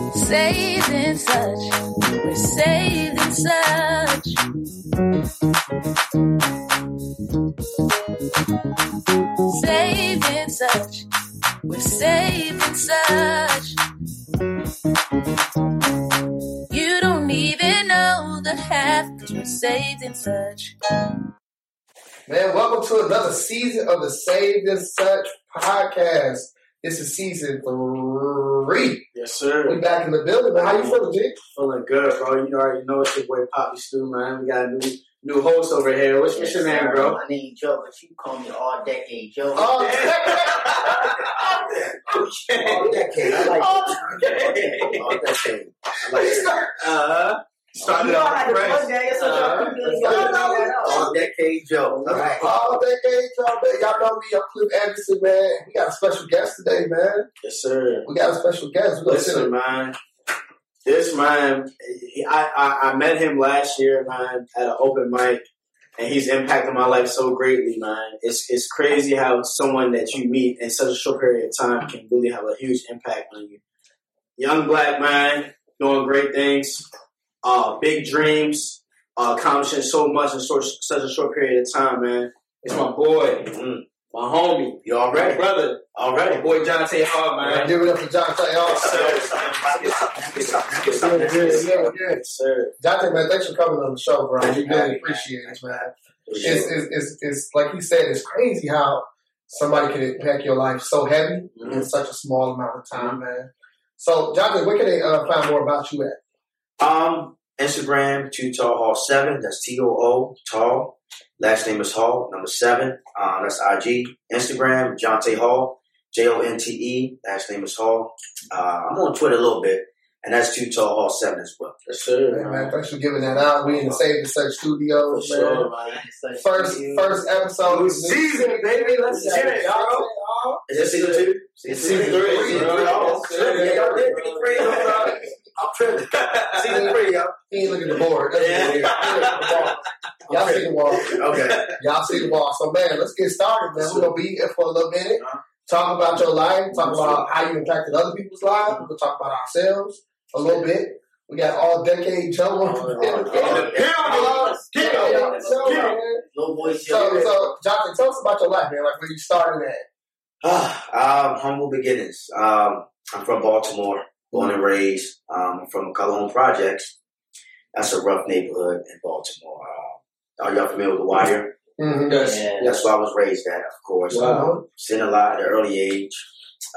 Saved in such, we're saved in such. Saved in such, we're saved in such. You don't even know the half, cause we're saved in such. Man, welcome to another season of the Saved and Such podcast. This is season three. Yes, sir. We back in the building, man. How you feeling, G? Feeling good, bro. You already know it's your boy Poppy Stew, man. We got a new new host over here. What's, what's your name, bro? My name Joe, but you call me All Decade Joe. Oh, okay. All Decade. I like All it. All Decade. I like it. Uh, started You know I off had fresh. plug that. That's what Uh, y'all. Y'all know that. All Decade Joe. All right. all decade, y'all, man. Y'all know me. I'm Cliff Anderson, man. We got a special guest today, man. Yes, sir. We got a special guest. We're gonna Listen, man. This man, he- I, I I met him last year, man, at an open mic, and he's impacted my life so greatly, man. It's it's crazy how someone that you meet in such a short period of time can really have a huge impact on you. Young black man doing great things, uh, big dreams, uh, accomplishing so much in short, such a short period of time, man. It's my boy, Mm. my homie, You all my ready? brother, all right, my boy John T. Hard, Man, man. give it up for John. Yes, Also. sir. Yeah, yeah, yeah. Yes, sir. John, man, thanks for coming on the show, bro. We really appreciate it, man. It's, it's, it's, it's like you said, it's crazy how somebody can impact your life so heavy in such a small amount of time, man. So, Jonathan, where can they uh, find more about you at? Um, Instagram, Too Tall Hall 7. That's T O O, Tall. Last name is Hall, number 7. Um, that's IG. Instagram, Jonte Hall, J O N T E. Last name is Hall. Uh, I'm on Twitter a little bit, and that's Too Tall Hall 7 as well. Yes, sir. Hey, man, thanks for giving that out. We in the Save the Search For studios, man. sure, man. First, first episode. New season, baby. Let's get it, bro. Is that season 2? It's season three, Season bro. three. Yes, sir. yeah, y'all did season three. I'm sorry. I'm tripping. Season 3, y'all. He ain't looking at the board. That's what it is. At the wall. Y'all see the wall. Okay. Y'all see the wall. So, man, let's get started, man. We're going to be here for a little minute. Uh-huh. Talk about your life. Talk about how you impacted other people's lives. We'll talk about ourselves a little bit. We got all decade Joe on the Oh, Yeah, yeah, yeah, so, man. Low voice, So, so, Jonathan, tell us about your life, man. Like where you started at. um, humble beginnings. Um, I'm from Baltimore, born and raised. Um, from Cologne Projects. That's a rough neighborhood in Baltimore. Uh, are y'all familiar with The Wire? Mm-hmm. Yes. That's where I was raised at, of course. Wow. Um, seen a lot at an early age.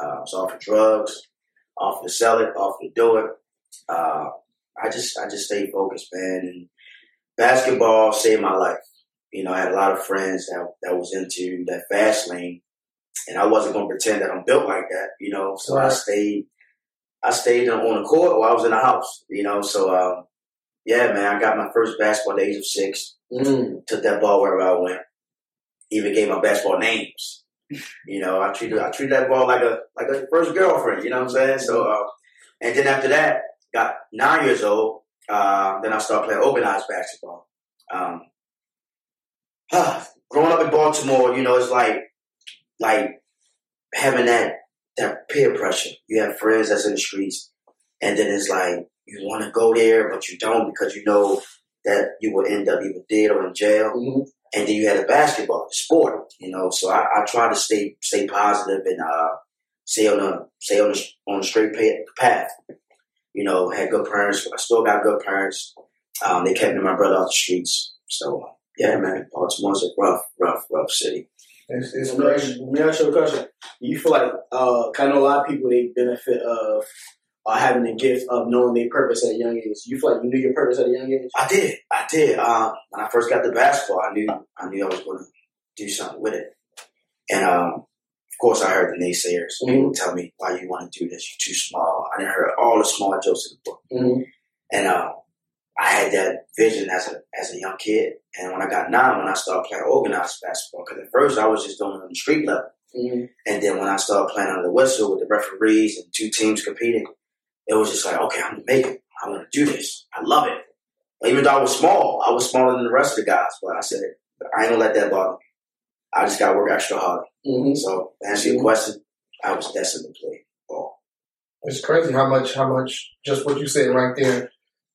Uh, was off of drugs, off to sell it, off to do it. Uh, I just, I just stayed focused, man. And basketball saved my life. You know, I had a lot of friends that that was into that fast lane, and I wasn't going to pretend that I'm built like that. You know, so I stayed. I stayed on on the court while I was in the house. You know, so um, yeah, man. I got my first basketball at the age of six Mm. took that ball wherever I went. Even gave my basketball names. You know, I treated I treated that ball like a like a first girlfriend. You know what I'm saying? So, uh, and then after that, got nine years old. Uh, then I started playing organized basketball. Um, growing up in Baltimore, you know, it's like like having that that peer pressure. You have friends that's in the streets, and then it's like you want to go there, but you don't because you know that you will end up either dead or in jail. Mhm. And then you had the basketball, the sport, you know. So I, I try to stay stay positive and uh, stay on the stay on the on the straight path. You know, had good parents. I still got good parents. Um, they kept me and my brother off the streets. So yeah, man, Baltimore's a rough, rough, rough city. It's, it's Let me ask crazy. you- let me ask you a question. Do you feel like, uh, I know a lot of people, they benefit of uh, having the gift of knowing their purpose at a young age. You feel like you knew your purpose at a young age? I did, I did. Um, when I first got the basketball, I knew I knew I was going to do something with it. And um, of course, I heard the naysayers. People tell me, "Why you want to do this? You're too small." I didn't hear all the small jokes in the book. Mm-hmm. And um, I had that vision as a as a young kid. And when I got nine, when I started playing organized basketball, because at first I was just doing it on the street level. Mm-hmm. And then when I started playing under the whistle with the referees and two teams competing, it was just like, okay, I'm gonna make it. I want to do this. I love it. Even though I was small, I was smaller than the rest of the guys, but I said, I ain't gonna let that bother me. I just gotta work extra hard. Mm-hmm. So to answer your question, I was destined to play ball. It's crazy how much how much just what you said right there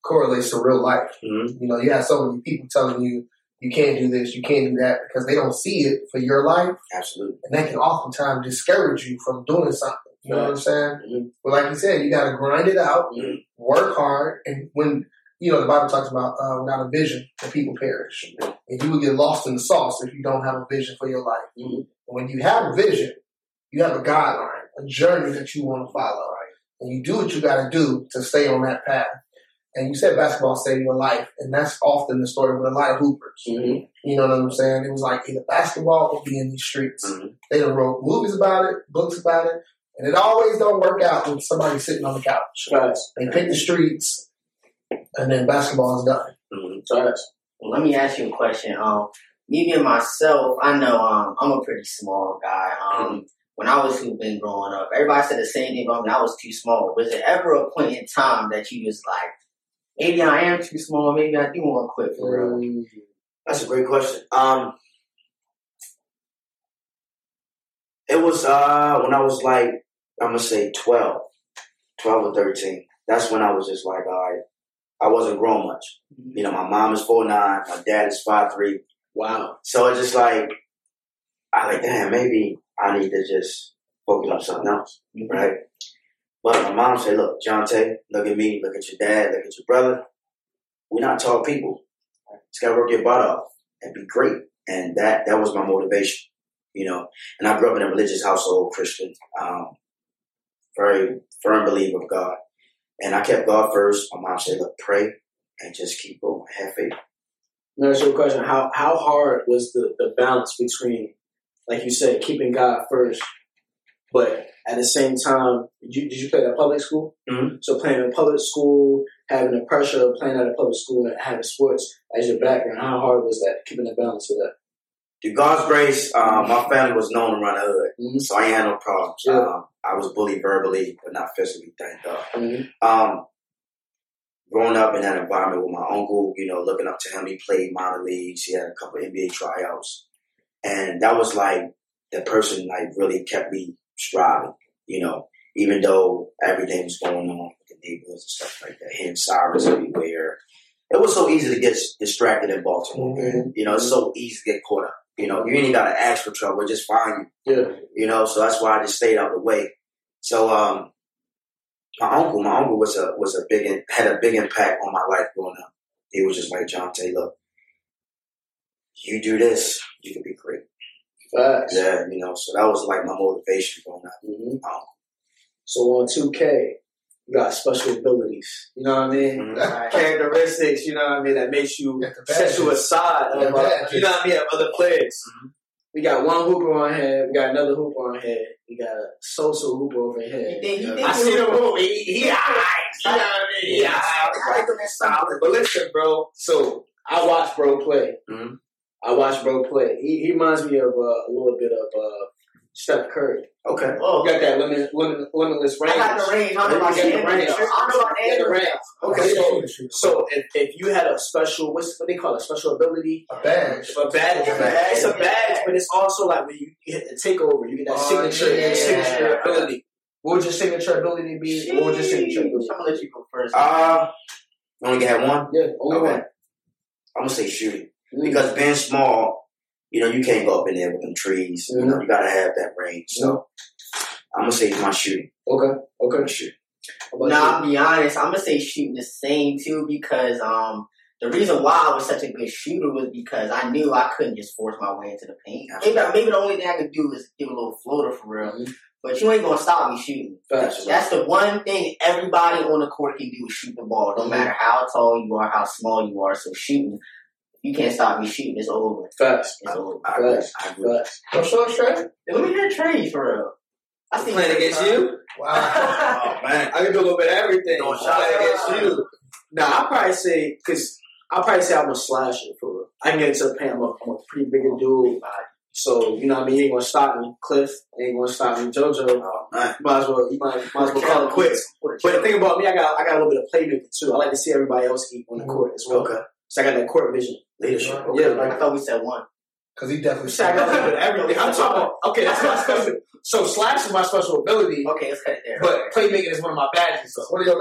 correlates to real life. Mhm. You know, you have so many people telling you you can't do this, you can't do that because they don't see it for your life, Absolutely. and that can oftentimes discourage you from doing something. You know what I'm saying? Mhm. But like you said, you got to grind it out, Mhm. work hard, and when you know the Bible talks about uh, without a vision, the people perish, and you will get lost in the sauce if you don't have a vision for your life. Mhm. When you have a vision, you have a guideline, a journey that you want to follow, and you do what you got to do to stay on that path. And you said basketball saved your life, and that's often the story with a lot of hoopers. Mhm. You know what I'm saying? It was like either basketball or be in these streets. Mhm. They done wrote movies about it, books about it, and it always don't work out with somebody sitting on the couch. Facts. They pick the streets, and then basketball is done. Mhm. Facts. Well, let me ask you a question. Um, me being myself, I know um, I'm a pretty small guy. Um, when I was hooping growing up, everybody said the same thing about me. I was too small. Was there ever a point in time that you was like, maybe I am too small, maybe I do want to quit for real? Mm. That's a great question. Um, it was uh when I was like I'm gonna say 12, 12 or thirteen. That's when I was just like, all right, I wasn't grown much. You know, my mom is four nine, my dad is five three. Wow. So it's just like I like, damn, maybe I need to just focus on something else, right? But my mom said, look, Jonte, look at me, look at your dad, look at your brother. We're not tall people. Just gotta work your butt off and be great. And that that was my motivation, you know. And I grew up in a religious household, Christian, um, very firm believer of God. And I kept God first. My mom said, look, pray and just keep going. Have faith. Let me ask you a question. How how hard was the, the balance between, like you said, keeping God first, but at the same time, did you, did you play at a public school? Mhm. So playing in public school, having the pressure of playing at a public school and having sports as your background, how hard was that, keeping the balance of that? Through God's grace, um, my family was known to run the hood. Mhm. So I ain't had no problems. Yeah. Um, I was bullied verbally, but not physically, thank God. Mm-hmm. Um, growing up in that environment with my uncle, you know, looking up to him, he played minor leagues. He had a couple of NBA tryouts, and that was like the person like really kept me striving. You know, even though everything was going on with the neighborhoods and stuff like that, hearing sirens everywhere. It was so easy to get distracted in Baltimore. man. You know, it's so easy to get caught up. You know, you ain't got to ask for trouble; just find you Yeah. you know. So that's why I just stayed out of the way. So um, my uncle, my uncle was a was a big had a big impact on my life growing up. He was just like John Taylor. You do this, you can be great. Facts. Yeah, you know. So that was like my motivation growing up. hmm Um, So on 2K, you got special abilities. You know what I mean? Mhm. Right. Characteristics, you know what I mean, that makes you set you aside of, uh, you know what I mean, of other players. Mhm. We got one hooper on here, we got another hooper on here, we got a social hooper over You here. think, you Yeah. think I see the hoop, he, he, alright, you know what I mean? He Yeah. alright. solid. But listen, bro, so I watch bro play. Mhm. I watch bro play. He, he reminds me of uh, a little bit of uh, Steph Curry. Okay. Oh, You got that limit, limit, limitless range. I got the range. I'm You about got the range. I'm about got the range. Okay, so, so, so if, if you had a special, what's what they call it, special ability, a badge. a badge, It's a badge. it's a badge, but it's also like when you hit the takeover, you get that Oh, signature, yeah. signature ability. What would your signature ability be? What would your signature Sheesh. ability? I'm gonna let you go first. Uh, only had one. Yeah, only Okay. one. I'm gonna say shooting Mm. because being small, you know, you can't go up in there with them trees. You know, you gotta have that range. So I'm gonna say my shooting. Okay, okay. My shooting. How about Nah, you? I'll be honest. I'm gonna say shooting the same too because um the reason why I was such a good shooter was because I knew I couldn't just force my way into the paint. Maybe maybe the only thing I could do is give a little floater for real. Mhm. But you ain't gonna stop me shooting. Facts. That's the one thing everybody on the court can do is shoot the ball. No matter how tall you are, how small you are. So shooting, you can't stop me shooting. It's over. Facts. It's over. I agree. Facts. I agree. Facts. No short straight? Let me hear trades for real. I see Playing against you? Wow. Oh man. I can do a little bit of everything. Throwing I'm playing against you. Nah, I'll probably say, because I'll probably say I'm a slasher for real. I can get into the paint. I'm a, I'm a pretty oh, big dude. So, you know what I mean? You ain't gonna stop me, Cliff. You ain't gonna stop me, JoJo. Oh man. Might as well, you might, might as well call it quits. But the thing about me, I got I got a little bit of playmaking too. I like to see everybody else eat on the court as well. Okay. So I got that court vision. Leadership. Yeah, I like thought we said one. Because he definitely Shaq got a little bit of everything. I'm talking about, okay, that's my special. So slash is my special ability, Okay, let's cut it there. but playmaking is one of my badges. So. What do you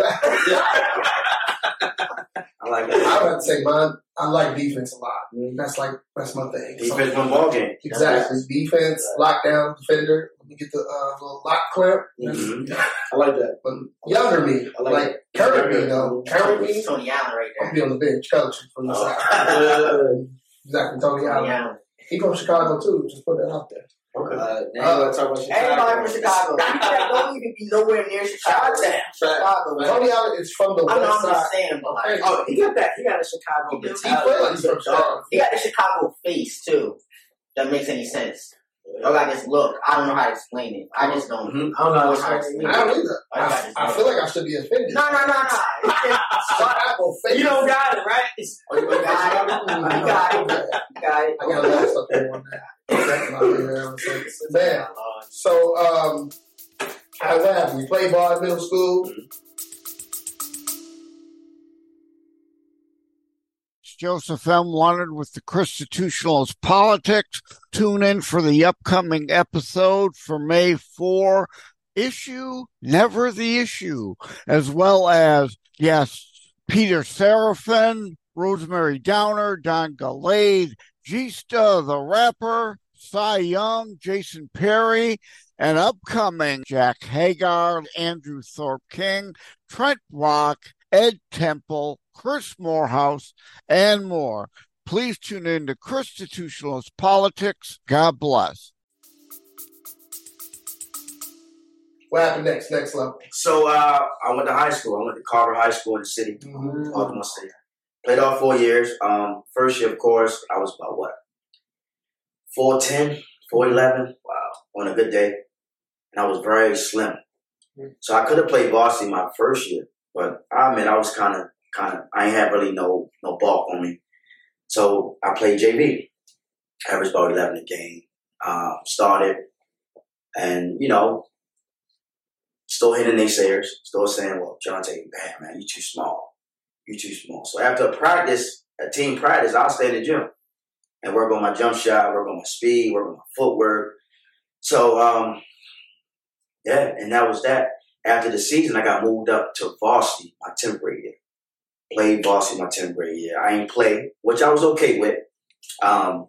got? I like I that. would say mine. I like defense a lot. That's like that's my thing. Defense win ball game. Exactly. Defense, lockdown, defender. Let me get the uh, little lock clamp. That's- Mhm. I like that. But younger me, I like like, it. current me though, current me, Tony Allen right there. I'll be on the bench coaching from the Oh. side. Exactly, Tony Tony Allen. Allen. He from Chicago too. Just put that out there. Okay. Uh, now you want talk about Chicago. Everybody from Chicago. You don't even be nowhere near Chicago. Chicago. Tony Allen is from the I west I'm side. saying, but like, Oh, he got that. He got a Chicago He. He mentality. from he got the Chicago face too. That makes any sense. Or like this look. I don't know how to explain it. I just don't. Mhm. I don't know. How to explain I don't either. I got I, I feel like I should be offended. No, no, no, no. Chicago face. You don't got it, right? Oh, you got it. You got it. You got it. I got to last up there on that. I'm. Man, so um, happened? You played ball in middle school. Joseph M. Leonard with the Constitutionalist Politics. Tune in for the upcoming episode for May 4. Issue Never the Issue, as well as guests Peter Seraphin, Rosemary Downer, Don Galade, Gista the rapper, Cy Young, Jason Perry, and upcoming Jack Hagar, Andrew Thorpe King, Trent Rock, Ed Temple, Chris Morehouse, and more. Please tune in to Constitutionalist Politics. God bless. What happened next? Next level. So uh, I went to high school. I went to Carver High School in the city, Mm-hmm. Baltimore City. Played all four years. Um, first year, of course, I was about what? 4'10", 4'11", wow, on a good day. And I was very slim. So I could have played varsity my first year, but I mean, I was kind of, kind of, I ain't had really no, no bulk on me. So I played JV. Averaged about 11 a game. Um, started, and, you know, still hitting naysayers, still saying, well, Jonte, man, man, you too small. You too small. So after a practice, a team practice, I'll stay in the gym and work on my jump shot, work on my speed, work on my footwork. So, um, yeah, and that was that. After the season, I got moved up to varsity my 10th grade year. Played varsity my 10th grade year. I ain't play, which I was okay with. Um,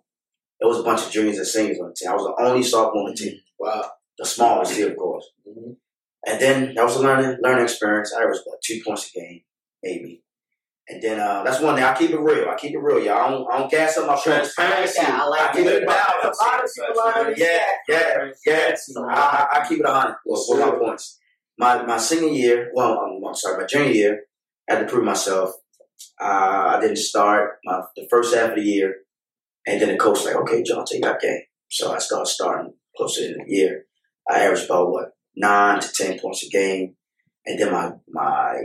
there was a bunch of juniors and seniors on the team. I was the only sophomore on the team. wow. The smallest here, of course. Mhm. And then that was a learning learning experience. I averaged about two points a game, maybe. And then uh, that's one thing. I keep it real. I keep it real, y'all. I don't, I don't gas up my. Transparency. Yeah, I like I keep that. it balanced. A lot of people are Yeah, yeah, yeah. I, I, I keep it a hundred with with my points. My my senior year, well, I'm, I'm sorry, my junior year, I had to prove myself. Uh, I didn't start my the first half of the year, and then the coach was like, "Okay, John, take that game." So I started starting closer to the year. I averaged about what nine to ten points a game, and then my my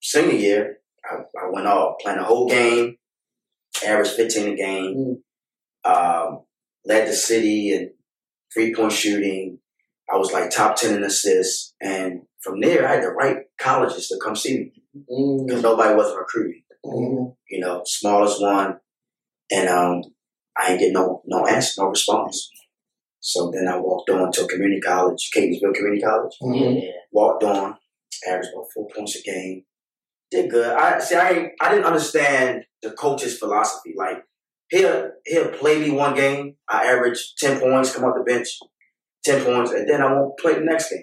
senior year, I, I went off playing the whole game, averaged fifteen a game, um, led the city in three point shooting. I was like top ten in assists, and from there I had the right colleges to come see me Mm. because nobody wasn't recruiting. Mhm. You know, smallest one, and um, I ain't get no no answer, no response. So then I walked on to a community college, Catonsville Community College. Mhm. Walked on, averaged about four points a game. Did good. I see. I I didn't understand the coach's philosophy. Like he'll he'll play me one game. I average ten points, come off the bench, ten points, and then I won't play the next game.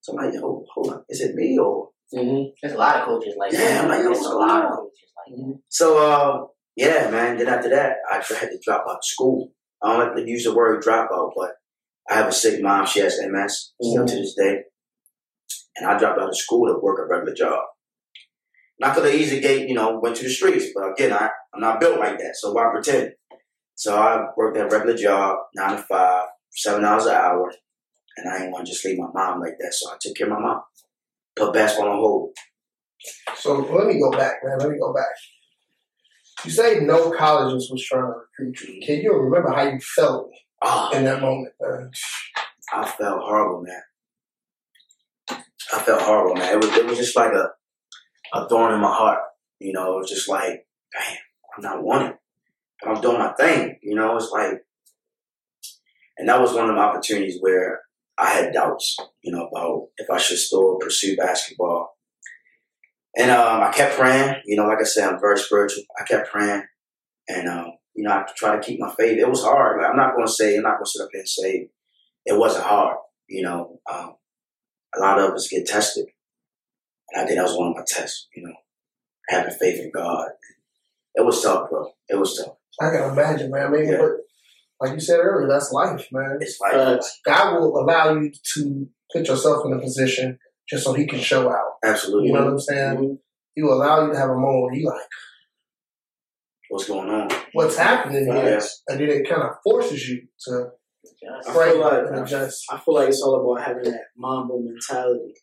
So I'm like, yo, hold on, is it me or Mm-hmm. There's a lot of coaches like Yeah, that. I'm like, There's a lot of coaches like that. So, uh, yeah, man. Then after that, I had to drop out of school. I don't like to use the word dropout, but I have a sick mom. She has MS still to this day. And I dropped out of school to work a regular job. Not could have easily gate, you know, went to the streets, but again, I, I'm not built like that, so why pretend? So I worked at a regular job, nine to five, seven hours an hour, and I didn't want to just leave my mom like that, so I took care of my mom. Put basketball on hold. So let me go back, man. Let me go back. You say no colleges was trying to recruit you. Can you remember how you felt Ah, in that moment, man? I felt horrible, man. I felt horrible, man. It was it was just like a a thorn in my heart. You know, it was just like, damn, I'm not wanted. But I'm doing my thing. You know, it's like And that was one of the opportunities where I had doubts, you know, about if I should still pursue basketball. And um, I kept praying, you know, like I said, I'm very spiritual. I kept praying, and um, you know, I try to keep my faith. It was hard. Like, I'm not going to say, I'm not going to sit up here and say it wasn't hard. You know, um, a lot of us get tested, and I think that was one of my tests. You know, having faith in God. It was tough, bro. It was tough. I can imagine, man. I mean, Yeah. but like you said earlier, that's life, man. It's like Uh, God will allow you to put yourself in a position just so He can show out. absolutely You know what I'm saying? Mhm. He will allow you to have a moment where you like, what's going on. what's happening here? Yes. And then it kind of forces you to I feel like adjust. I feel like it's all about having that Mamba mentality.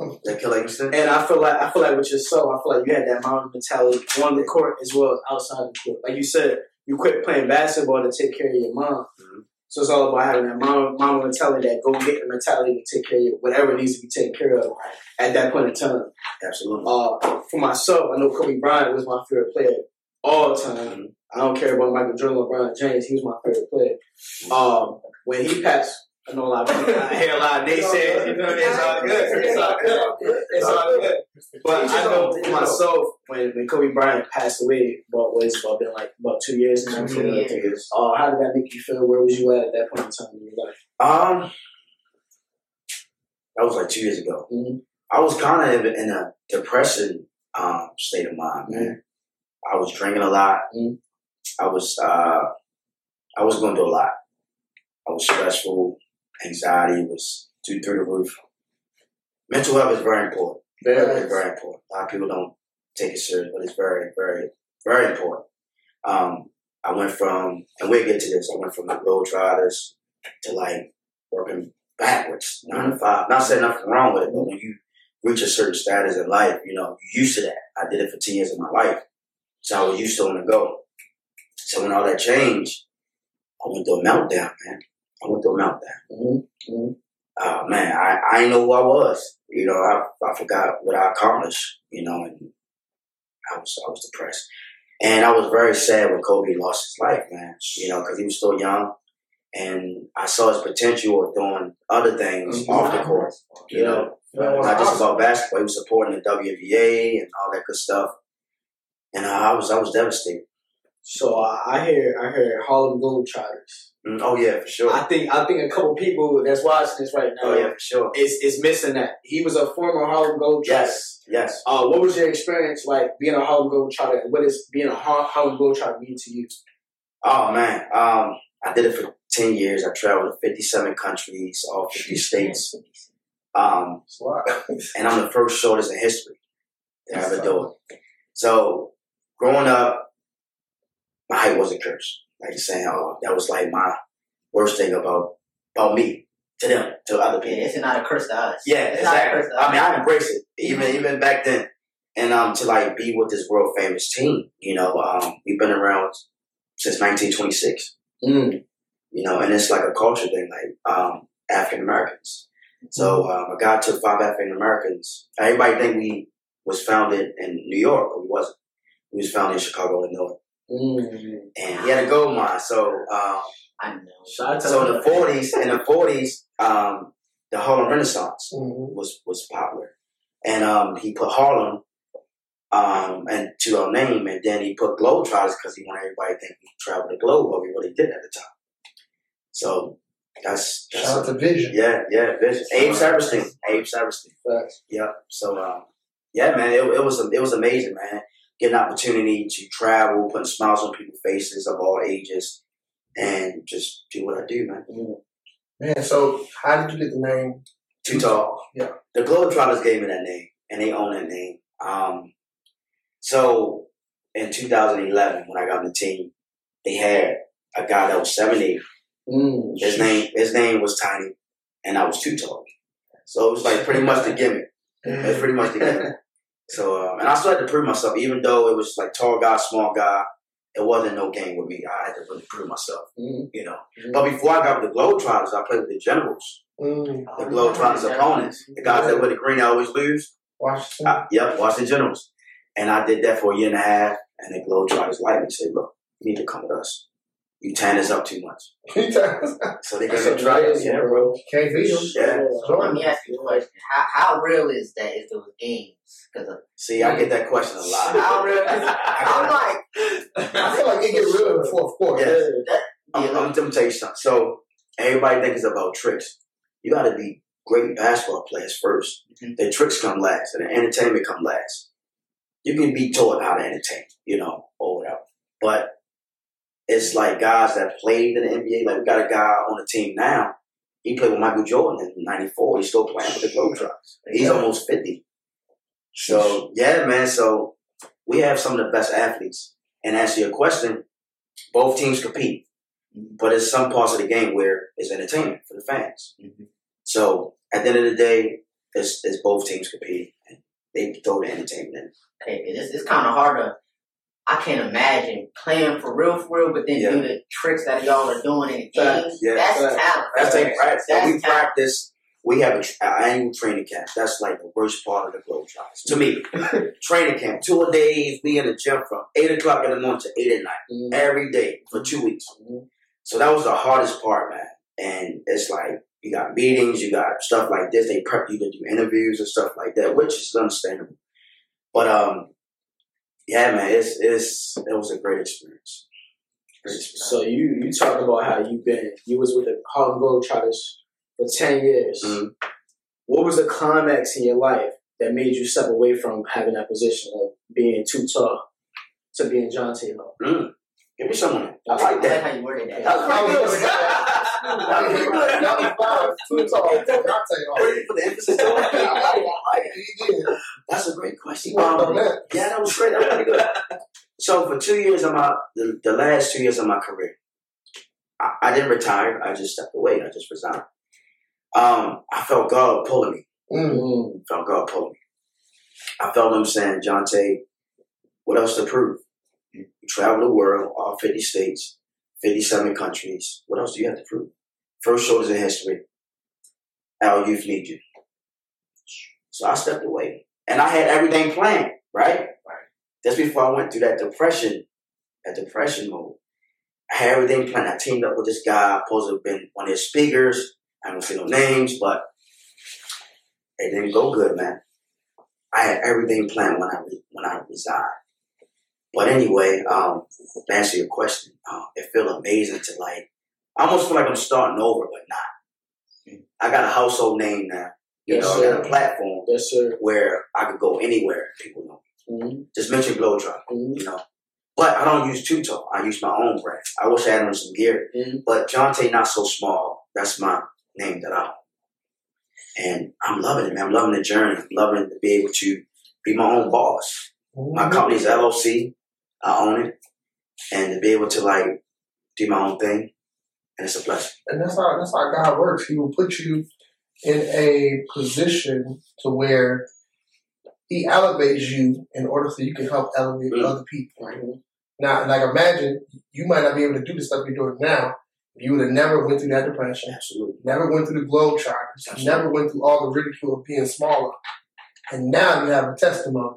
That killer you said? And I feel like I feel like with yourself, I feel like you had that Mamba mentality on the court as well as outside the court. Like you said, you quit playing basketball to take care of your mom. Mhm. So it's all about having that mama, mama mentality, that go get the mentality to take care of you, whatever needs to be taken care of at that point in time. Absolutely. Uh, for myself, I know Kobe Bryant was my favorite player all time. I don't care about Michael Jordan, LeBron James. He was my favorite player. Um, when he passed, I know a lot of people. I hear a lot of naysayers. You know, it's all good. It's all good. It's all good. But I know for myself, when, when Kobe Bryant passed away, what it's about been like about two years. Two years. Uh, how did that make you feel? Where was you at at that point in time in your life? Um, that was like two years ago. Mhm. I was kind of in a depression um, state of mind, man. I was drinking a lot. Mhm. I was uh, I was going to do a lot. I was stressful. Anxiety was through through the roof. Mental health is very important. Very, very important. A lot of people don't take it serious, but it's very, very, very important. Um, I went from, and we'll get to this, I went from the Globetrotters to like working backwards, nine to five. Not saying nothing wrong with it, but when you reach a certain status in life, you know, you're used to that. I did it for 10 years of my life. So I was used to on the go. So when all that changed, I went through a meltdown, man. I went through a meltdown Mm-hmm. uh, man, I, I didn't know who I was. You know, I, I forgot what I accomplished, you know, and I was, I was depressed. And I was very sad when Kobe lost his life, man, you know, because he was still young. And I saw his potential of doing other things Mhm. off the court, you know, not just about basketball. He was supporting the WNBA and all that good stuff. And uh, I was, I was devastated. So I hear, I hear Harlem Globetrotters. Mm, oh yeah, for sure. I think, I think a couple people that's watching this right now Oh yeah, for sure. is is missing that. He was a former Harlem Globetrotter. Yes, yes. Uh, what was your experience like being a Harlem Globetrotter? What is being a Har- Harlem Globetrotter mean to you? Oh man, um, I did it for ten years. I traveled to fifty-seven countries, all fifty states, um, and I'm the first shortest in history to ever do it. So, growing up, my height was a curse. Like saying, oh, that was like my worst thing about about me to them, to other people. It's not a curse to us. Yeah, it's not a curse to us. I mean, I embrace it even even back then, and um, to like be with this world famous team. You know, um, we've been around since 1926. Mm. You know, and it's like a culture thing, like um, African Americans. So um, a guy took five African Americans. Everybody think we was founded in New York, but we wasn't. We was founded in Chicago, Illinois, Mm. and he had a gold mine. So um, I know. Shout out so in the 40s, in the 40s, um, the Harlem Renaissance Mhm. was was popular, and um, he put Harlem um, and to our name, and then he put Globetrotters because he wanted everybody to think we traveled the globe, but we really didn't at the time. So that's, that's Shout out to Vision. yeah, yeah, vision. Abe Saperstein, Abe Saperstein. Facts. Yep. So um, yeah, man, it, it was it was amazing, man. Getting an opportunity to travel, putting smiles on people's faces of all ages, and just do what I do, man. Man, so how did you get the name? Too tall. Yeah. The Globetrotters gave me that name, and they own that name. Um, so in 2011, when I got on the team, they had a guy that was 70. Mm. His name, his name was Tiny, and I was too tall. So it was like pretty much the gimmick. It's pretty much the gimmick. So, um, and I still had to prove myself, even though it was like tall guy, small guy. It wasn't no game with me. I had to really prove myself, Mm. you know. Mhm. But before I got with the Globetrotters, I played with the Generals, Mm, the Globetrotters opponents, the guys that wear the green I always lose. Washington. Uh, yep, Washington Generals. And I did that for a year and a half, and the Globetrotters liked me. And said, "Look, you need to come with us." You tan us up too much. Can't So they're That's gonna so try us, crazy, yeah, bro. bro. beat him. Yeah. So let me ask you a question: How how real is that? Is those games? Because See, I get that question a lot. how real? I'm like, I feel like it get real in the fourth quarter. Yeah. I'm, I'm, I'm gonna tell you something. So everybody thinks it's about tricks. You got to be great basketball players 1st Mhm. The tricks come last, and the entertainment come last. You can be taught how to entertain, you know, or whatever. But it's like guys that played in the NBA. Like we got a guy on the team now. He played with Michael Jordan in '94. He's still playing with the Globetrotters. He's almost fifty. So yeah, man. So we have some of the best athletes. And answer your question, both teams compete, but it's some parts of the game where it's entertainment for the fans. Mhm. So at the end of the day, it's, it's both teams compete. And they throw the entertainment in. okay, it's, it's kind of hard to. I can't imagine playing for real, for real, but then Yeah. do the tricks that y'all are doing in games. Yeah. That's talent. That's right practice. That's we talent. practice. We have an annual training camp. That's like the worst part of the Globetrotters to me. training camp, two a days. We in the gym from eight o'clock in the morning to eight at night Mhm. every day for two weeks. Mhm. So that was the hardest part, man. And it's like you got meetings, you got stuff like this. They prep you to do interviews and stuff like that, which is understandable. But um, yeah, man, it's it's it was a great experience. Great experience. So you you talk about how you've been you was with the Harlem Globetrotters for ten years. Mhm. What was the climax in your life that made you step away from having that position of being too tall to being John Taylor? Mm. Give me someone. I I like that. how you worded that. That was pretty good. That. That was fine. Too tall. I'll tell you all. Ready for the emphasis? I like it. I like it. That's a great question. He worked on Um, that. Yeah, that was great. That was pretty good. So for two years of my the, the last two years of my career, I, I didn't retire. I just stepped away. I just resigned. Um, I felt God pulling me. Mm. Mm. Felt God pulling me. I felt him saying, Jonte, what else to prove? You travel the world, all 50 states, 57 countries. What else do you have to prove? First shoulders in history. Our youth need you. So I stepped away. And I had everything planned, right? Right. That's before I went through that depression, that depression mode. I had everything planned. I teamed up with this guy, supposed to have been one of his speakers. I don't say no names, but it didn't go good, man. I had everything planned when I re- when I resigned. But anyway, um, to answer your question, uh, it feel amazing to like. I almost feel like I'm starting over, but not. I got a household name now. You Yes, know, I got a platform Yes, sir. where I could go anywhere. People know. Mm-hmm. Just mention Globetrot, Mm-hmm. you know. But I don't use Tone. I use my own brand. I wish I had on some gear. Mhm. But Jonte Not So Small, that's my name that I own. And I'm loving it, man. I'm loving the journey. I'm loving to be able to be my own boss. My company's LLC. I own it. And to be able to like do my own thing. And it's a blessing. And that's how that's how God works. He will put you in a position to where He elevates you in order so you can help elevate Mm. other people. Now, like imagine you might not be able to do the stuff you're doing now. if You would have never went through that depression, Absolutely. never went through the globe trotters, never went through all the ridicule of being smaller. And now you have a testimony.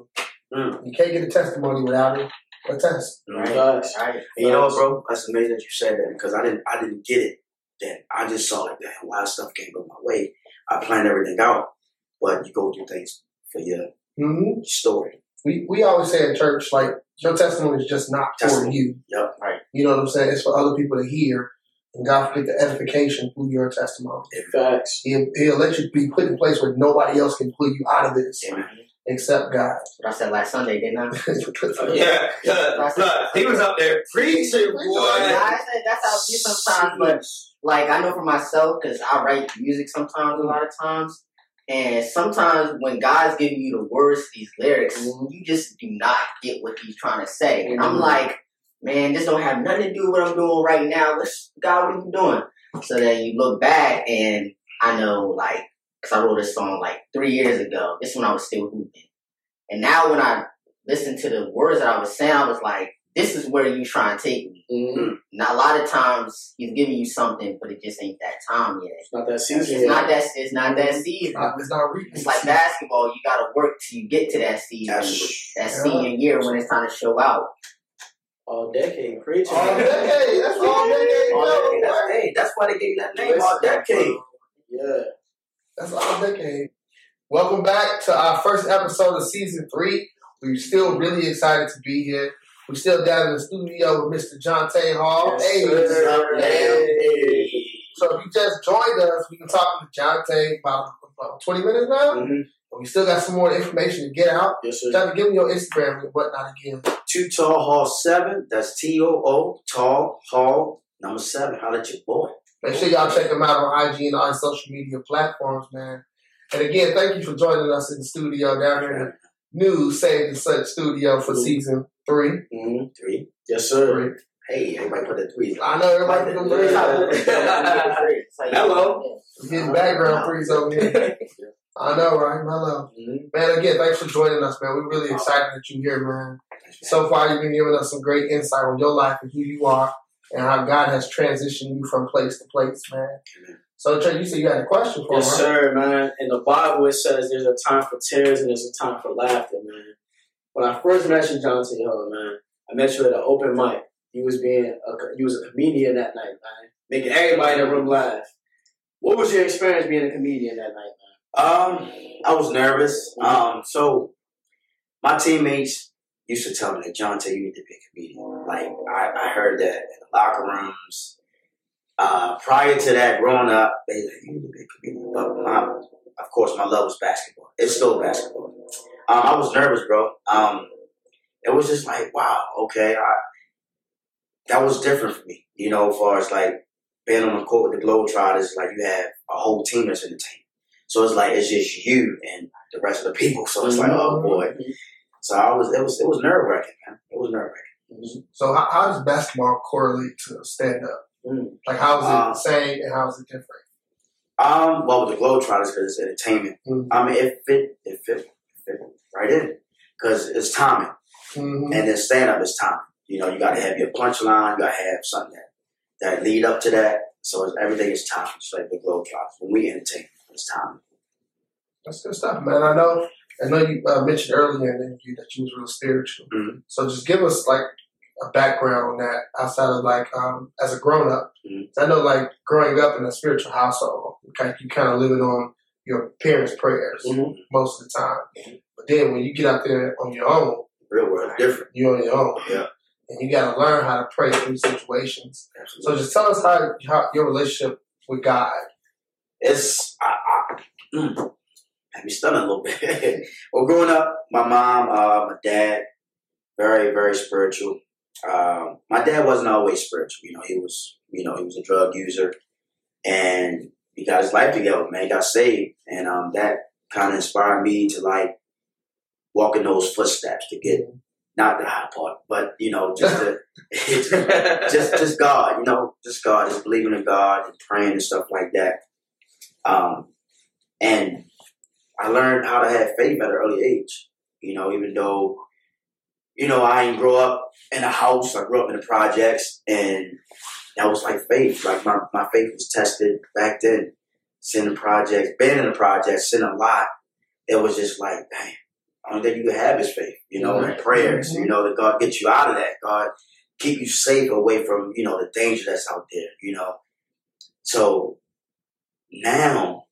Mm. You can't get a testimony without it. a test. Right. Facts. Right. And you know what, bro? That's amazing that you said that because I didn't I didn't get it then. I just saw like that why stuff can't go my way. I plan everything out, but you go through things for your hmm story. We we always say at church, like your testimony is just not for you. Yep. Right. You know what I'm saying? It's for other people to hear, and God get the edification through your testimony. Facts. He'll, he'll let you be put in a place where nobody else can pull you out of this Amen. Except God. What I said last Sunday, didn't I? Yeah, yeah. Look, he was up there preaching, boy. I said that's how I feel sometimes, but like I know for myself because I write music sometimes a lot of times, and sometimes when God's giving you the words to these lyrics, Mhm. you just do not get what He's trying to say. And I'm Mhm. like, man, this don't have nothing to do with what I'm doing right now. What's God? What are you doing? So then you look back, and I know like because I wrote this song like three years ago. This when I was still hooping, and now when I listen to the words that I was saying, I was like, this is where you trying to take me. Mm-hmm. Now, a lot of times he's giving you something, but it just ain't that time yet. It's not that season It's yet. not that. It's not that It's season. not, it's not reaping. It's like basketball. You got to work till you get to that season. Absolutely. That Yeah. senior year when it's time to show out. All decade preaching. All decade. That's all decade. All decade. That's, hey, that's why they gave you that name, all decade. Yeah. That's all decade. Welcome back to our first episode of season three. We're still really excited to be here. We're still down in the studio with Mr. Jonte Hall. Yes, hey, sir. Hey. so if you just joined us, we've been talking to Jonte about, about 20 minutes now. Mhm. And we still got some more information to get out. Yes, sir. John, give me your Instagram and whatnot again. Too Tall Hall 7. That's T O O, Tall Hall, number 7. Holla at your boy. Make sure y'all check them out on IG and all social media platforms, man. And again, thank you for joining us in the studio down here in the new Saved and Such studio for season three. Mm-hmm. Three. Yes, sir. Three. Hey, everybody put the threes. I know everybody put them threes out. Hello. Getting background threes over here. I know, right? Hello. Mhm. Man, again, thanks for joining us, man. We're really excited that you're here, man. So far, you've been giving us some great insight on your life and who you are and how God has transitioned you from place to place, man. Amen. So, Trey, you said you had a question for Yes, him, right? sir, man. In the Bible, it says there's a time for tears and there's a time for laughter, man. When I first met you, Johnson T. Hall, man, I met you at an open mic. You was being a, you was a comedian that night, man, making everybody in the room laugh. What was your experience being a comedian that night, man? Um, I was nervous. Um, so my teammates used to tell me that John you need to be a comedian. Like I, I heard that in the locker rooms. Uh, prior to that, growing up, they like, you need to be a comedian. But my, of course, my love was basketball. It's still basketball. Um, I was nervous, bro. Um, it was just like, wow, okay, I, that was different for me. You know, as far as like being on the court with the Globetrotters, like you have a whole team that's in the team. So it's like it's just you and the rest of the people. So it's like, oh boy. So I was, it was, it was nerve wracking, man. It was nerve wracking. So, how, how does basketball correlate to stand up? Mm. Like, how is it Uh, the same and how is it different? Um, well, with the Globetrotters, because it's entertainment. Mhm. I mean, it fit, it fit, it fit right in because it's timing, Mhm. and then stand up is timing. You know, you got to have your punchline, you got to have something that that lead up to that. So it's, everything is timing, just like the Globetrotters. When we entertain, it's timing. That's good stuff, man. I know. I know you uh, mentioned earlier in the interview that you was real spiritual. Mhm. So just give us like a background on that outside of like um, as a grown up. Mhm. I know like growing up in a spiritual household, like you kind of living on your parents' prayers Mhm. most of the time. But then when you get out there on your own, Real world, different. you're on your own. Yeah. And you got to learn how to pray through situations. So just tell us how, how your relationship with God. it's I, I, mm, had me stunned a little bit. well, growing up, my mom, uh, my dad, very very spiritual. Um, my dad wasn't always spiritual. You know, he was you know he was a drug user, and he got his life together. Man, he got saved, and um, that kind of inspired me to like walk in those footsteps to get not the high part, but you know just to just just God, you know, just God, just believing in God and praying and stuff like that. Um, and I learned how to have faith at an early age. You know, even though, you know, I didn't grow up in a house. I grew up in the projects, and that was like faith. Like my, my faith was tested back then. Seeing the projects, being in the projects, seeing a lot. It was just like, dang, only thing you can have is faith. You know, and prayers. Mm-hmm. You know, that God gets you out of that. God keep you safe away from you know the danger that's out there. You know, so now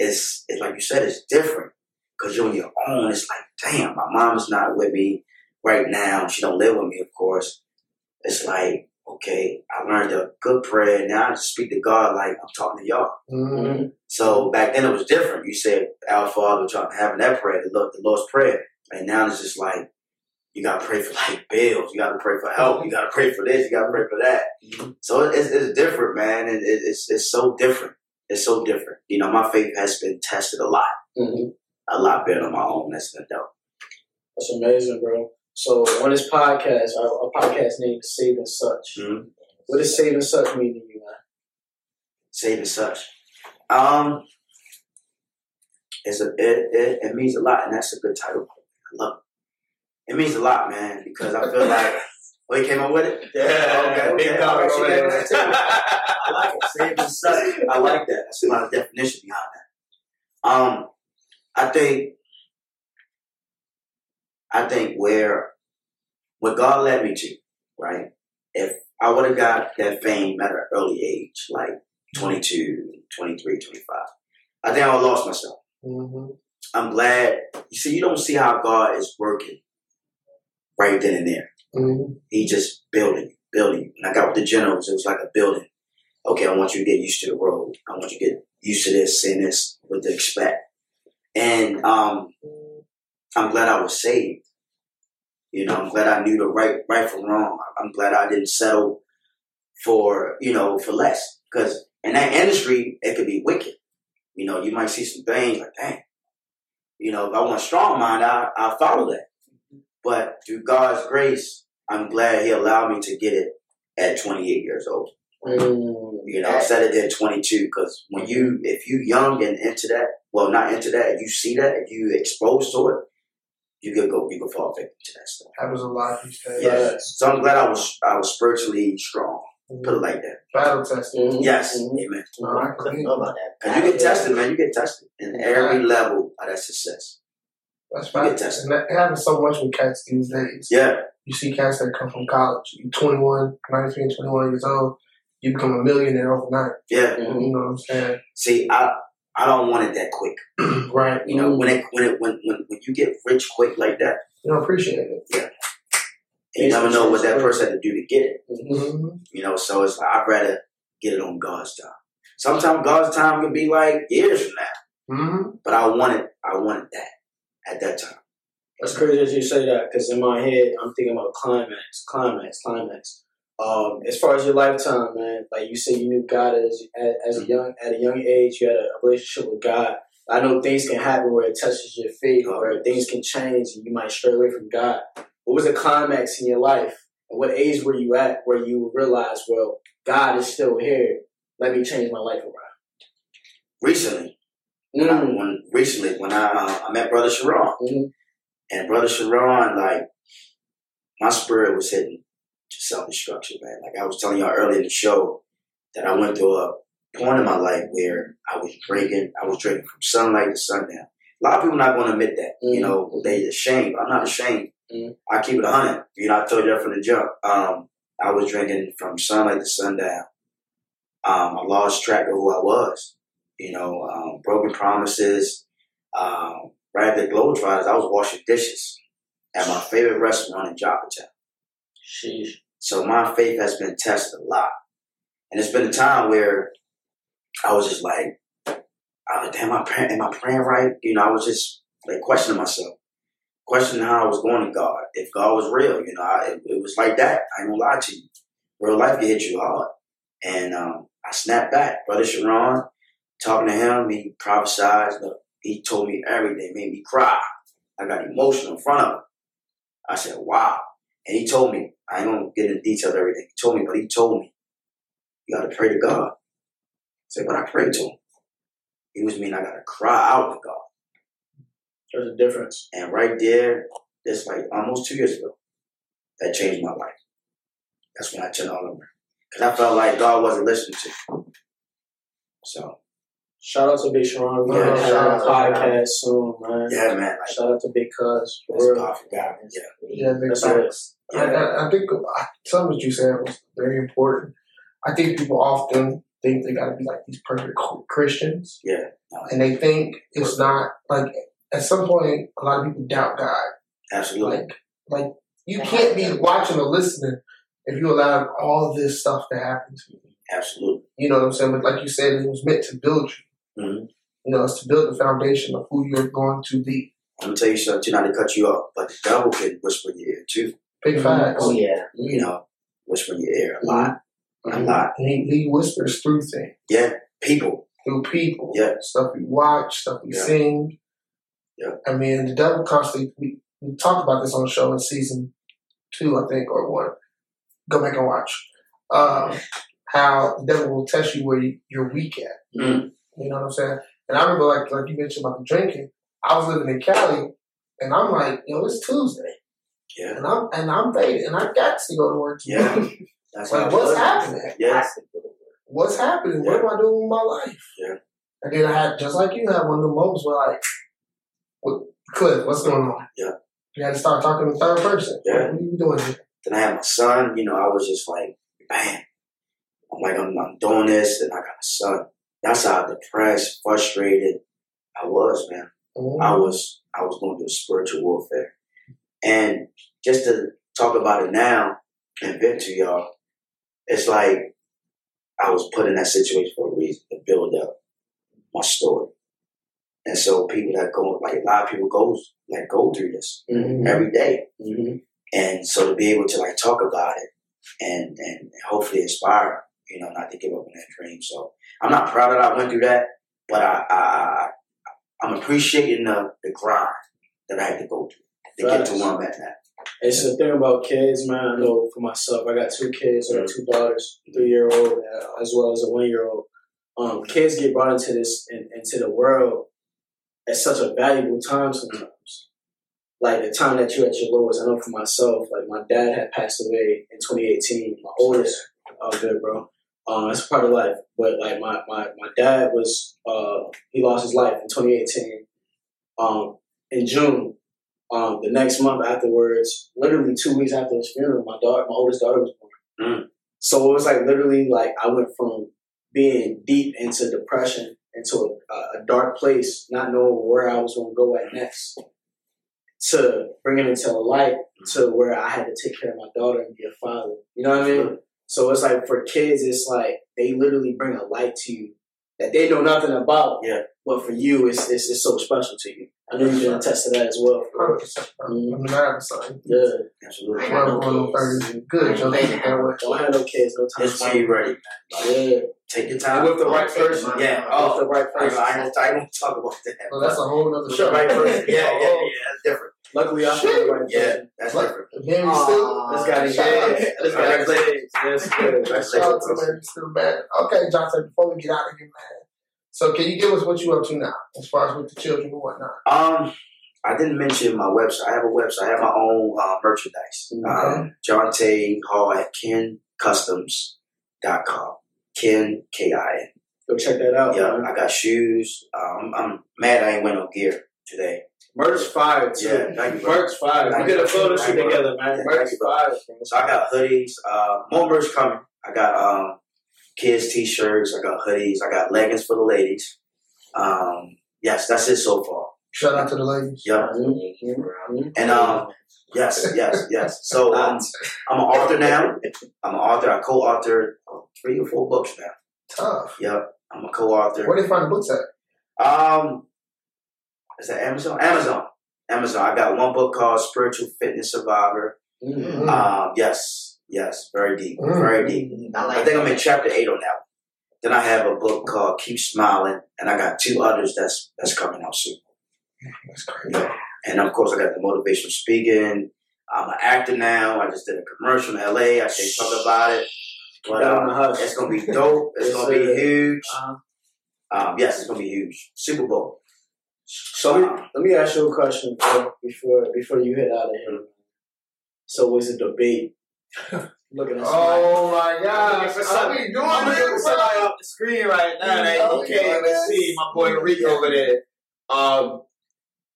it's, it's like you said, it's different because you're on your own. It's like, damn, my mom's not with me right now. She don't live with me, of course. It's like, okay, I learned a good prayer. Now I just speak to God like I'm talking to y'all. Mhm. So back then it was different. You said Our Father, trying having that prayer, the, Lord, the Lord's prayer, and now it's just like you got to pray for like bills, you got to pray for help, you got to pray for this, you got to pray for that. So it's, it's different, man, and it, it's it's so different. It's so different. You know, my faith has been tested a lot, Mhm. a lot better on my own. That's been dope. That's amazing, bro. So on this podcast, our, our podcast name is Save and Such. Mhm. What does Save and Such mean to you, man? Saving such. Um, it's a it, it it means a lot, and that's a good title. I love it. It means a lot, man, because I feel like. Oh, you came up with it? okay, okay. All right, she gave me that. I like it. Such. I like that. That's a lot of definition behind that. Um, I think, I think where, what God led me to, right? If I would have got that fame at an early age, like 22, 23, 25, I think I would have lost myself. hmm I'm glad. You see, you don't see how God is working right then and there. hmm He just building, building. When I got with the generals, it was like a building. Okay, I want you to get used to the road. I want you to get used to this, seeing this, what to expect. And um, I'm glad I was saved. You know, I'm glad I knew the right, right from wrong. I'm glad I didn't settle for, you know, for less. Because in that industry, it could be wicked. You know, you might see some things like, dang. You know, if I want a strong mind, I, I'll follow that. But through God's grace, I'm glad He allowed me to get it at 28 years old. Mm. You know, I said it at 22. Because when you, if you young and into that, well, not into that, if you see that, if you exposed to it, you could go, you could fall victim to that stuff. Happens a lot these days. Yeah. So I'm glad I was, I was spiritually strong. Put it like that. Battle testing. Mhm. Yes. Mhm. Amen. No, I I agree. know about that. Cause you get tested, man. You get tested in every level of that success. That's right. And that happens so much with cats these days. Yeah. You see cats that come from college. you're 21, 19, 21 years old. You become a millionaire overnight. Yeah. Mhm. You know what I'm saying? See, I, I don't want it that quick. right. You know, when it, when it, when, when, when you get rich quick like that, You don't appreciate it. Yeah. You never know what that person had to do to get it. hmm You know, so it's like I'd rather get it on God's time. Sometimes God's time could be like years from now, hmm but I wanted, I wanted that at that time. That's crazy that you say that because in my head I'm thinking about climax, climax, climax. Um, as far as your lifetime, man, like you said, you knew God as as, as a young at a young age. You had a relationship with God. I know things can happen where it touches your faith, where things can change, and you might stray away from God. What was the climax in your life? And what age were you at where you realized, well, God is still here. Let me change my life around. Recently, when, I, Mm. when recently when I uh, I met Brother Sharon, Mhm. and Brother Sharon, like my spirit was hitting to self destruction, man. Like I was telling y'all earlier in the show that I went through a point in my life where I was drinking. I was drinking from sunlight to sundown. A lot of people not going to admit that. You Mhm. know, they ashamed. I'm not ashamed. Mhm. I keep it a hundred. You know, I told you that from the jump. Um, I was drinking from sunlight to sundown. Um, I lost track of who I was. You know, um, broken promises. Um, right after Globetrotters, I was washing dishes at my favorite restaurant in Joppatowne. Sheesh. So my faith has been tested a lot. And it's been a time where I was just like, oh, damn, am I, praying, am I praying right? You know, I was just like questioning myself, questioning how I was going to God. If God was real, you know, I, it, it was like that. I ain't gonna lie to you. Real life can hit you hard. And um, I snapped back. Brother Sharon, talking to him, he prophesied. He told me everything, made me cry. I got emotional in front of him. I said, wow. And he told me, I ain't gonna get into details of everything he told me, but he told me, you gotta pray to God. I said, but I prayed to him. It was mean I gotta cry out to God. There's a difference. And right there, that's like almost two years ago, that changed my life. That's when I turned all over. Cause I felt like God wasn't listening to me. So, Shout out to Big Sharon. We're Yeah, gonna have shout a out to podcast soon, man. yeah, man, like, Shout out to Big Cuz. For that's real. God for Yeah. Yeah, big That's facts. it. I, I, I think uh, some of what you said was very important. I think people often think they got to be like these perfect Christians, Yeah. And they think it's not like. At some point, a lot of people doubt God. absolutely. Like, like you can't be watching or listening if you allow all this stuff to happen to you. Absolutely. You know what I'm saying? But like you said, it was meant to build you. Mhm. You know, it's to build the foundation of who you're going to be. I'm gonna tell you something, too, not to cut you off, but the devil can whisper in your ear too. Big facts. Oh yeah. You know, whisper in your ear a lot. A lot. He, he whispers through things. Yeah. People. through people. Yeah. Stuff we watch, stuff we Yeah. sing. Yeah. I mean, the devil constantly, we, we talked about this on the show in season two, I think, or one. Go back and watch. Um, how the devil will test you where you, you're weak at. Mhm. You know what I'm saying? And I remember, like, like you mentioned about the drinking, I was living in Cali, and I'm like, yo, it's Tuesday. Yeah. And I'm, and I'm faded, and I got to go to work. Yeah. That's like, what's was. happening? Yeah. what's happening? What am I doing with my life? Yeah. And then I had, just like you, had one of the moments where like, what, Cliff, what's going on? Yeah. You had to start talking in third person. Yeah. What are you doing here? then I had my son. You know, I was just like, bam. I'm like, I'm, I'm doing this, and I got a son. That's how depressed, frustrated I was, man. I was I was going through spiritual warfare. And just to talk about it now and vent to y'all, it's like I was put in that situation for a reason to build up my story. And so people that go like a lot of people go like go through this Mm-hmm. every day. Mm-hmm. And so to be able to like talk about it and and hopefully inspire, you know, not to give up on that dream. So I'm not proud that I went through that, but I, I, I I'm appreciating the, the grind that I had to go through to get to where I'm at now. It's the thing about kids, man. I know for myself, I got two kids. I got two daughters, three year old uh, as well as a one year old. Um, kids get brought into this in, into the world at such a valuable time sometimes. Like the time that you're at your lowest. I know for myself, like my dad had passed away in 2018. My oldest, oh good, bro. Um, it's part of life. But like my, my, my dad was uh he lost his life in 2018. Um, in June. Um, the next month afterwards, literally two weeks after his funeral, my daughter, my oldest daughter was born. Mm. So it was like literally like I went from being deep into depression into a, a dark place, not knowing where I was going to go at next, to bringing it to the light to where I had to take care of my daughter and be a father. You know what I mean? So it's like for kids, it's like they literally bring a light to you that they know nothing about. Yeah. But for you, it's it's, it's so special to you. I know you can attest to that as well. Hundred percent. I mean, I have a son. Yeah. Absolutely. I got no Well, well, kids. Good, Joe. Baby. Don't have no kids, no time. Just be ready. Yeah. Take your time. with the right person. Yeah. Oh, with the right person. ain't gonna, I ain't gonna talk about that. Well, that's a whole other With show. the right person. Yeah, yeah, oh. yeah. That's different. Luckily, I found the right Yeah, that's Like, different. Henry still. This guy didn't Shout out. get This guy didn't That's good. Shout out to Henry still, man. Okay, Johnson, before we get out of here, man. So, can you give us what you up to now, as far as with the children and whatnot? Um, I didn't mention my website. I have a website. I have my own uh, merchandise. Um, Jonte Hall at KinCustoms.com. Kin, K-I-N. Go check that out. Yeah, man. I got shoes. Um, I'm mad I ain't wear no gear today. Merch fire too. Yeah, thank you, bro. Merch fire. We Thank did a you. photo shoot Thank you, bro. together, man. Yeah, Merch thank you, bro. fire. So I got hoodies, uh, more merch coming. I got um, kids t-shirts. I got hoodies. I got leggings for the ladies. Um, yes, that's it so far. Shout out to the ladies. Yep. Thank you, bro. And um, yes, yes, yes. So um, I'm an author now. I'm an author. I co-authored uh, three or four books now. Tough. Yep, I'm a co-author. Where you find the books at? Um, is that Amazon? Amazon. Amazon. I got one book called Spiritual Fitness Survivor. Mm. Mm. Um, yes, yes, very deep, Mm. very deep. I like I think I'm in chapter eight on that one. Then I have a book called Keep Smiling, and I got two others that's that's coming out soon. That's crazy. And of course, I got the motivational speaking. I'm an actor now. I just did a commercial in LA. I can't talk about it, but uh, hush. it's gonna be dope. It's Yes, gonna be huge. Uh-huh. Um, yes, it's gonna be huge. Super Bowl. So let me, let me ask you a question bro, before before you head out of here. So was it debate? Looking at somebody. Oh my God! looking for somebody. Are we doing I'm looking for somebody bro? off the screen right now that Oh, you can't yeah, even see. My boy Rick over there. Um,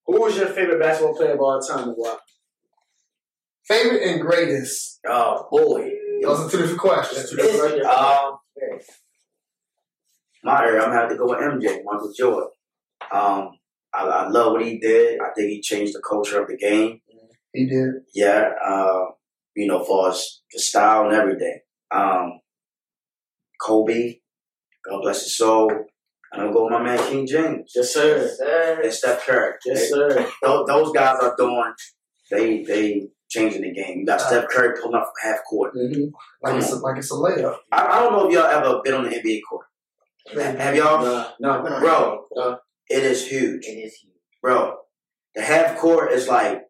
who was your favorite basketball player of all time and why? Favorite and greatest. Oh boy. Those are two different questions. Um, my area, I'm gonna have to go with MJ, Michael Jordan. Um, I, I love what he did. I think he changed the culture of the game. He did. Yeah, uh, you know, for us, the style and everything. Um, Kobe, God bless his soul. And I'm going go with my man King James Yes, sir. Yes, sir. and Steph Curry. Yes, sir. Those, those guys are doing. They they changing the game. You got Steph Curry pulling up from half court. Mm-hmm. Like it's a, like it's a layup. I, I don't know if y'all ever been on the NBA court. Have y'all? No, nah, Been Bro. the court. It is huge. It is huge. bro. The half court is like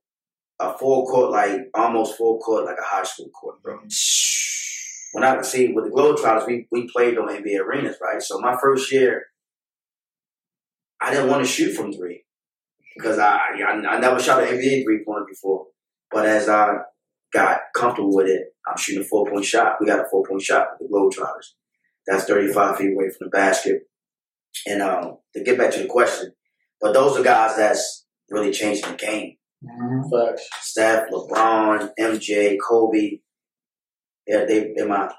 a full court, like almost full court, like a high school court, bro. Mm-hmm. When I see with the Globetrotters, we we played on NBA arenas, right? So my first year, I didn't want to shoot from three because I I, I never shot an NBA three pointer before. But as I got comfortable with it, I'm shooting a four point shot. We got a four point shot with the Globetrotters. That's 35 feet away from the basket. And um, to get back to the question, but those are guys that's really changing the game. Facts. Steph, LeBron, MJ, Kobe. Yeah, they in my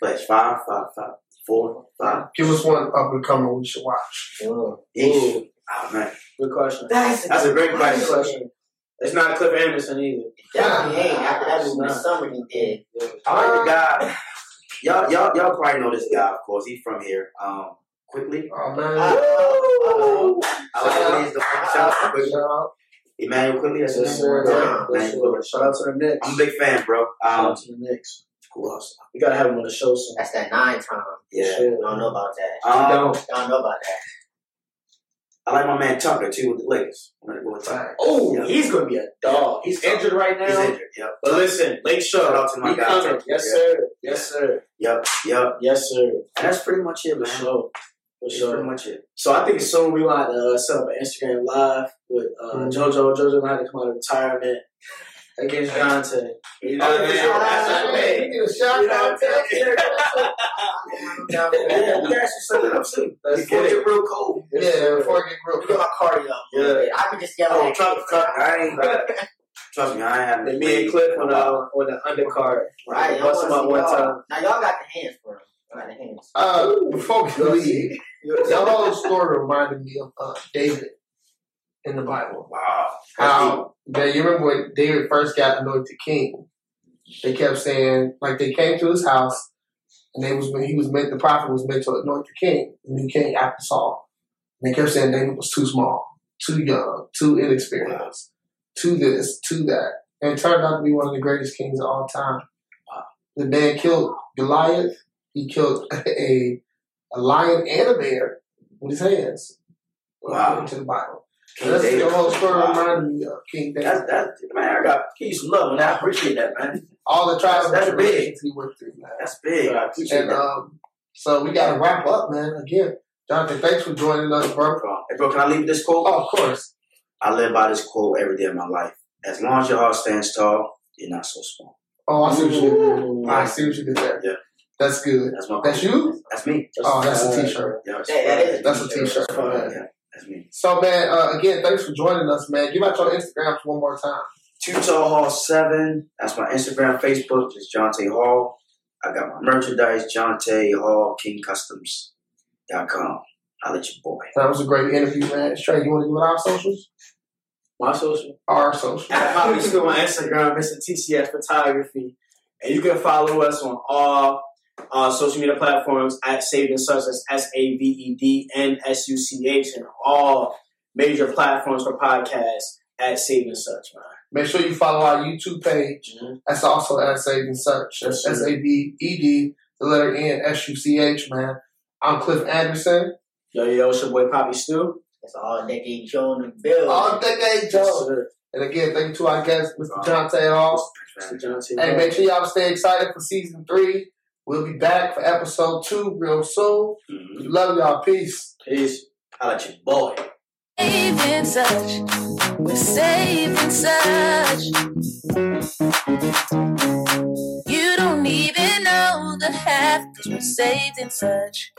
flesh. Five, five, five, four, five. Give us one up and coming we should watch. Each. Oh man, Good question. That's, that's a great question. question. It's not Cliff Anderson either. Definitely ain't. After that movie, Nah. the summer he did. I like the guy. Y'all, y'all, y'all probably know this guy. Of course, he's from here. Um, quickly. Oh man. I like when he's the shout out quickly. Shout. Immanuel Quickley. That's his Yes, name. sir. Yeah, Yes, Immanuel Shout out to the Knicks. I'm a big fan, bro. Shout Um, out to the Knicks. who else? We gotta have him on the show soon. That's that nine time. Yeah. I don't know about that. Um, Don't Don't know about that. I like my man Tucker too with the Lakers. I'm gonna go with Tucker. Oh, Yeah. he's gonna be a dog. He's injured right now. He's injured. Yep. But listen, Lake Show, Shout out to my guy. Tucker. Yes, Yeah. sir. Yes, sir. Yep. Yep. Yes, sir. And that's pretty much it, man. sure. For sure. pretty much it. So I think soon we want to uh, set up an Instagram live with uh, Mhm. JoJo. JoJo gonna have to come out of retirement against Jonte. You know what I mean? That's what I Hey, mean. you get a shout You know out what I'm saying? Yeah, we got you set it up soon. Before get it it. get real cold. Yeah, before it get real Look at my cardio. up a little Yeah. I can just yell Oh, at trust, you. trust me, I ain't. Trust me, I ain't me and Cliff on the on the undercard. Right, Bust him up one time. Now y'all got the hands for him. Y'all got the hands. Uh, before we leave, your whole story reminded me of uh, David in the Bible. Wow. How yeah, you remember when David first got anointed king? They kept saying like they came to his house and they was when he was meant the prophet was meant to anoint the king, the new king after Saul. And they kept saying David was too small, too young, too inexperienced, too this, too that. And it turned out to be one of the greatest kings of all time. The man killed Goliath. He killed a a lion and a bear with his hands. Wow. According to the Bible. King That's David. the whole story reminded me of King David. That's that man. I got you some love, and I appreciate that, man. All the trials and That's big. he went through, man. That's big. And um, so we got to wrap up, man. Again, Jonathan, thanks for joining us, bro. Hey, bro, can I leave this quote? Oh, of course. I live by this quote every day of my life. As long as your heart stands tall, you're not so small. Oh, I see what you did. I see what you did there. Yeah. That's good. That's my That's quote. you? That's me. Oh, that's a t-shirt. Yeah, That- that is That's a t-shirt. That's fine. Yeah, that's me. So, man, uh, again, thanks for joining us, man. Give out your Instagrams one more time. Two Tall Hall Seven. That's my Instagram, Facebook. Just Jonte Hall. I got my merchandise, Jonte Hall Kin Customs.com. I'll let your boy. That was a great interview, man. Trey, you want to give out our socials? My social. Our socials. At Poppy School on Instagram, Mr. TCS Photography. And you can follow us on all uh, social media platforms at Saved and Such. That's S A V E D N S U C H. And all major platforms for podcasts at Saved and Such, man. Make sure you follow our YouTube page. Mhm. That's also at Saved and Such. That's Yes, S sir. A B E D, the letter N, S U C H, man. I'm Cliff Anderson. Yo, yo, it's your boy Poppy Stu. It's all decade Joe in the building. All decade Yes, Joe. sir. And again, thank you to our guest, Mr. John Hall. Mr. Jonte. Hey, make sure y'all stay excited for season three. We'll be back for episode two real soon. Mm-hmm. Love y'all. Peace. Peace. I'll let your boy. Saving such. We're saving such. You don't even know the half, cause we're saved in such.